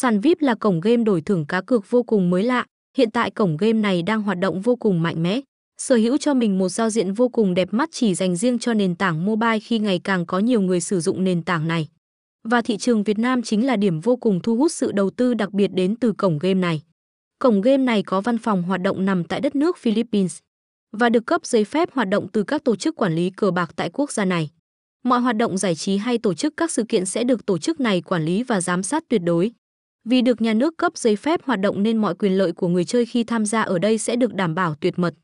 Sàn VIP là cổng game đổi thưởng cá cược vô cùng mới lạ, hiện tại cổng game này đang hoạt động vô cùng mạnh mẽ, sở hữu cho mình một giao diện vô cùng đẹp mắt chỉ dành riêng cho nền tảng mobile khi ngày càng có nhiều người sử dụng nền tảng này. Và thị trường Việt Nam chính là điểm vô cùng thu hút sự đầu tư đặc biệt đến từ cổng game này. Cổng game này có văn phòng hoạt động nằm tại đất nước Philippines và được cấp giấy phép hoạt động từ các tổ chức quản lý cờ bạc tại quốc gia này. Mọi hoạt động giải trí hay tổ chức các sự kiện sẽ được tổ chức này quản lý và giám sát tuyệt đối. Vì được nhà nước cấp giấy phép hoạt động nên mọi quyền lợi của người chơi khi tham gia ở đây sẽ được đảm bảo tuyệt mật.